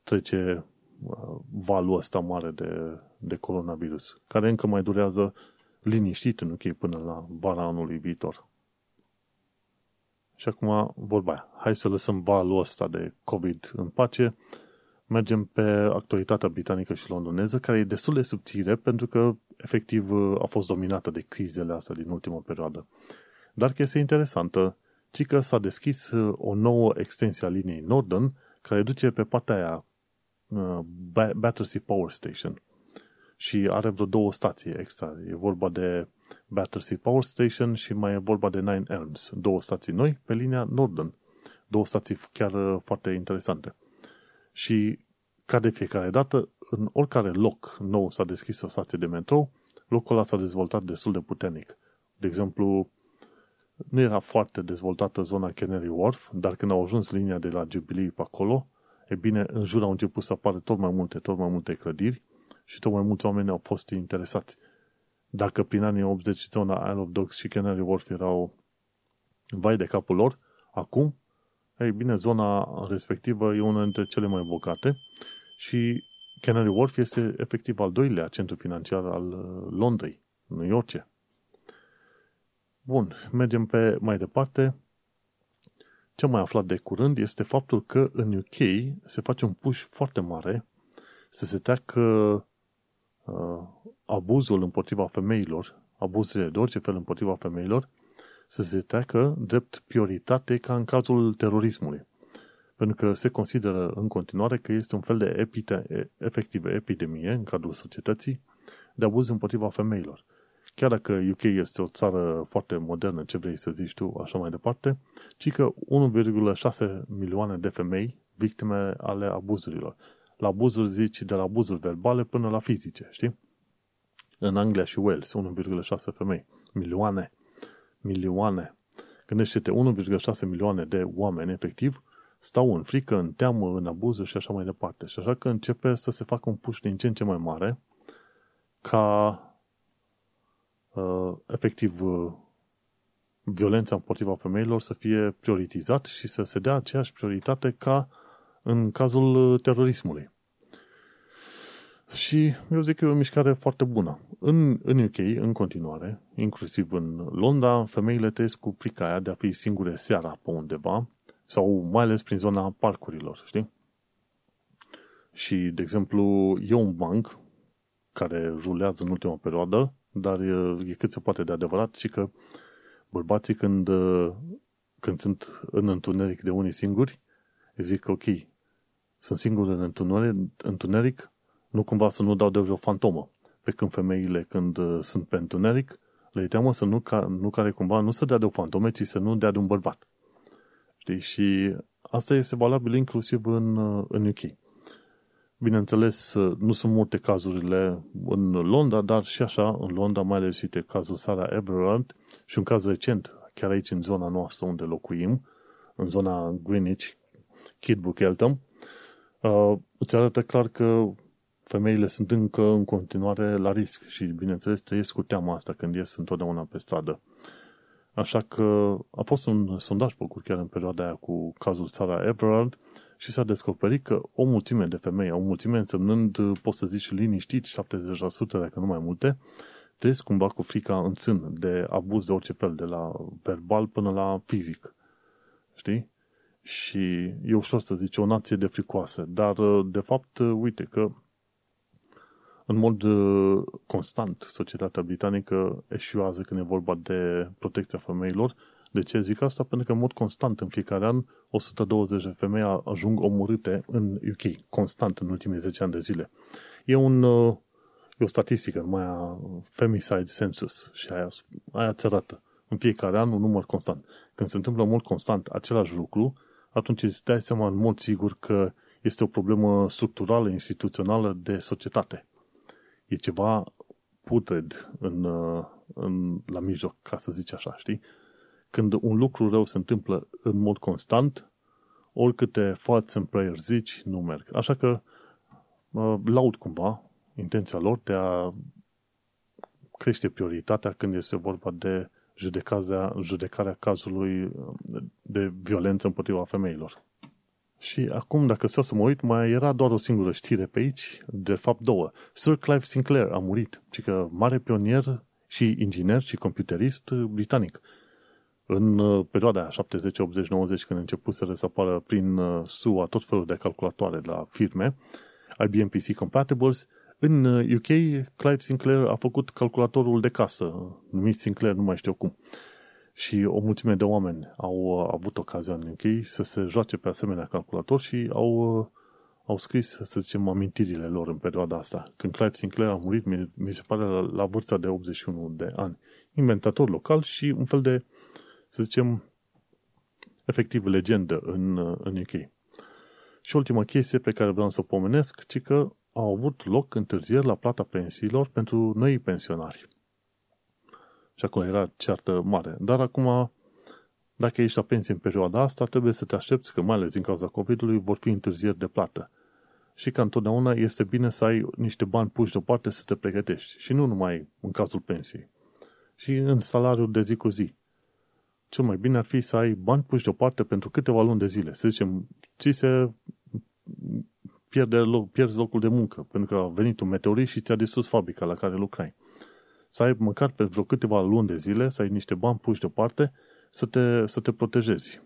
[SPEAKER 2] trece uh, valul ăsta mare de, de coronavirus, care încă mai durează liniștit în UK până la vara anului viitor. Și acum vorba aia. Hai să lăsăm valul ăsta de COVID în pace. Mergem pe actualitatea britanică și londoneză, care e destul de subțire pentru că efectiv a fost dominată de crizele astea din ultima perioadă. Dar chestia interesantă, ci că s-a deschis o nouă extensie a liniei Northern, care duce pe partea aia uh, Battersea Power Station și are vreo două stații extra. E vorba de Battersea Power Station și mai e vorba de Nine Elms. Două stații noi pe linia Northern. Două stații chiar uh, foarte interesante. Și ca de fiecare dată, în oricare loc nou s-a deschis o stație de metrou, locul ăla s-a dezvoltat destul de puternic. De exemplu, nu era foarte dezvoltată zona Canary Wharf, dar când au ajuns linia de la Jubilee pe acolo, e bine, în jur au început să apară tot mai multe, tot mai multe clădiri și tot mai mulți oameni au fost interesați Dacă prin anii 80 zona Isle of Dogs și Canary Wharf erau vai de capul lor, acum, ei bine, zona respectivă e una dintre cele mai bogate și Canary Wharf este efectiv al doilea centru financiar al uh, Londrei, New York. Bun, mergem pe mai departe. Ce mai aflat de curând este faptul că în UK se face un push foarte mare să se treacă uh, abuzul împotriva femeilor, abuzurile de orice fel împotriva femeilor, să se treacă drept prioritate ca în cazul terorismului. Pentru că se consideră în continuare că este un fel de epite, efectivă epidemie în cadrul societății de abuz împotriva femeilor. Chiar dacă UK este o țară foarte modernă, ce vrei să zici tu, așa mai departe, ci că 1,6 milioane de femei victime ale abuzurilor. La abuzuri zici de la abuzuri verbale până la fizice, știi? În Anglia și Wales, 1,6 femei. Milioane. Milioane. Gândește-te, 1,6 milioane de oameni, efectiv, stau în frică, în teamă, în abuzuri și așa mai departe. Și așa că începe să se facă un push din ce în ce mai mare ca uh, efectiv uh, violența împotriva femeilor să fie prioritizat și să se dea aceeași prioritate ca în cazul uh, terorismului. Și eu zic că e o mișcare foarte bună. În, în UK, în continuare, inclusiv în Londra, femeile trăiesc cu frica aia de a fi singure seara pe undeva sau mai ales prin zona parcurilor, știi? Și, de exemplu, e un banc care rulează în ultima perioadă, dar e, e cât se poate de adevărat și că bărbații când, când sunt în întuneric de unii singuri, zic ok, sunt singuri în întuneric, întuneric, nu cumva să nu dau de vreo fantomă. Pe când femeile când sunt pe întuneric, le teamă să nu, ca, nu care cumva nu să dea de o fantomă, ci să nu dea de un bărbat. Știi? Și asta este valabil inclusiv în, în UK. Bineînțeles, nu sunt multe cazurile în Londra, dar și așa, în Londra, mai ales uite, cazul Sarah Everard și un caz recent, chiar aici în zona noastră unde locuim, în zona Greenwich, Kidbrook, Eltham, uh, îți arată clar că femeile sunt încă în continuare la risc și, bineînțeles, trăiesc cu teama asta când ies întotdeauna pe stradă. Așa că a fost un sondaj făcut chiar în perioada aia cu cazul Sarah Everard și s-a descoperit că o mulțime de femei, o mulțime însemnând, poți să zici, liniștit, 70% dacă nu mai multe, trăiesc cumva cu frica în țân de abuz de orice fel, de la verbal până la fizic. Știi? Și e ușor să zici o nație de fricoase, dar de fapt, uite că în mod uh, constant societatea britanică eșuează când e vorba de protecția femeilor. De ce zic asta? Pentru că în mod constant în fiecare an 120 de femei ajung omorâte în UK, constant în ultimii 10 ani de zile. E, un, uh, e o statistică, numai Femicide Census și aia, aia ți arată. În fiecare an un număr constant. Când se întâmplă în mod constant același lucru, atunci îți dai seama în mod sigur că este o problemă structurală, instituțională de societate e ceva putred în, uh, în, la mijloc, ca să zici așa, știi? Când un lucru rău se întâmplă în mod constant, oricâte thoughts and prayers zici, nu merg. Așa că uh, laud cumva intenția lor de a crește prioritatea când este vorba de judecarea, judecarea cazului uh, de violență împotriva femeilor. Și acum, dacă să mă uit, mai era doar o singură știre pe aici, de fapt două. Sir Clive Sinclair a murit, ci că mare pionier și inginer și computerist britanic. În uh, perioada 70, 80, 90, când început să apară prin uh, SUA tot felul de calculatoare la firme, IBM PC Compatibles, în UK, uh, Clive Sinclair a făcut calculatorul de casă, numit Sinclair, nu mai știu cum și o mulțime de oameni au uh, avut ocazia în UK să se joace pe asemenea calculator și au, uh, au scris, să zicem, amintirile lor în perioada asta. Când Clive Sinclair a murit, mi, mi se pare la, la vârsta de 81 de ani. Inventator local și un fel de, să zicem, efectiv legendă în, uh, în UK. Și ultima chestie pe care vreau să o pomenesc, ci că au avut loc întârzieri la plata pensiilor pentru noi pensionari. Și acolo era ceartă mare. Dar acum, dacă ești la pensie în perioada asta, trebuie să te aștepți că, mai ales din cauza COVID-ului, vor fi întârzieri de plată. și că întotdeauna este bine să ai niște bani puși deoparte să te pregătești. Și nu numai în cazul pensiei. Și în salariul de zi cu zi. Cel mai bine ar fi să ai bani puși deoparte pentru câteva luni de zile. Să zicem, ți se pierde loc, pierzi locul de muncă, pentru că a venit un meteorit și ți-a distrus fabrica la care lucrai. Să ai măcar pe vreo câteva luni de zile, să ai niște bani puși deoparte, să te, să te protejezi.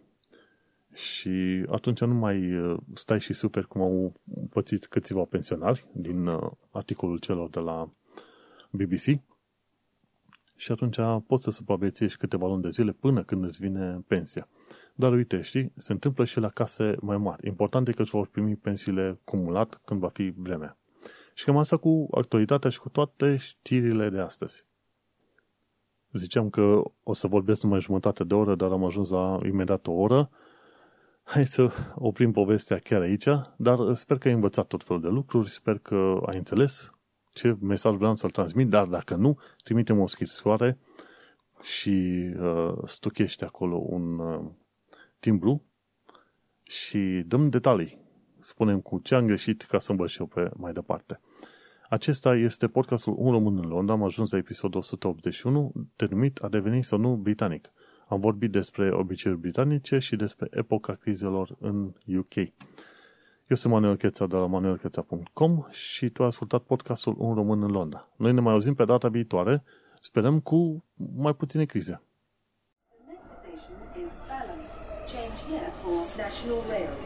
[SPEAKER 2] Și atunci nu mai uh, stai și super cum au pățit câțiva pensionari din uh, articolul celor de la BBC. Și atunci poți să supraviețuiești câteva luni de zile până când îți vine pensia. Dar uite, știi, se întâmplă și la case mai mari. Important e că își vor primi pensiile cumulat când va fi vremea. Și cam asta cu actualitatea și cu toate știrile de astăzi. Ziceam că o să vorbesc numai jumătate de oră, dar am ajuns la imediat o oră. Hai să oprim povestea chiar aici, dar sper că ai învățat tot felul de lucruri, sper că ai înțeles ce mesaj vreau să-l transmit, dar dacă nu, trimite-mi o scrisoare și uh, stuchește acolo un uh, timbru și dăm detalii. Spunem cu ce am greșit ca să învăț eu pe mai departe. Acesta este podcastul Un român în Londra. Am ajuns la episodul 181, denumit A devenit sau nu britanic. Am vorbit despre obiceiuri britanice și despre epoca crizelor în UK. Eu sunt Manuel Cheța de la manuelcheța.com și tu ai ascultat podcastul Un român în Londra. Noi ne mai auzim pe data viitoare, sperăm cu mai puține crize.
[SPEAKER 1] The next station is Balham. Change here for National Rail Services.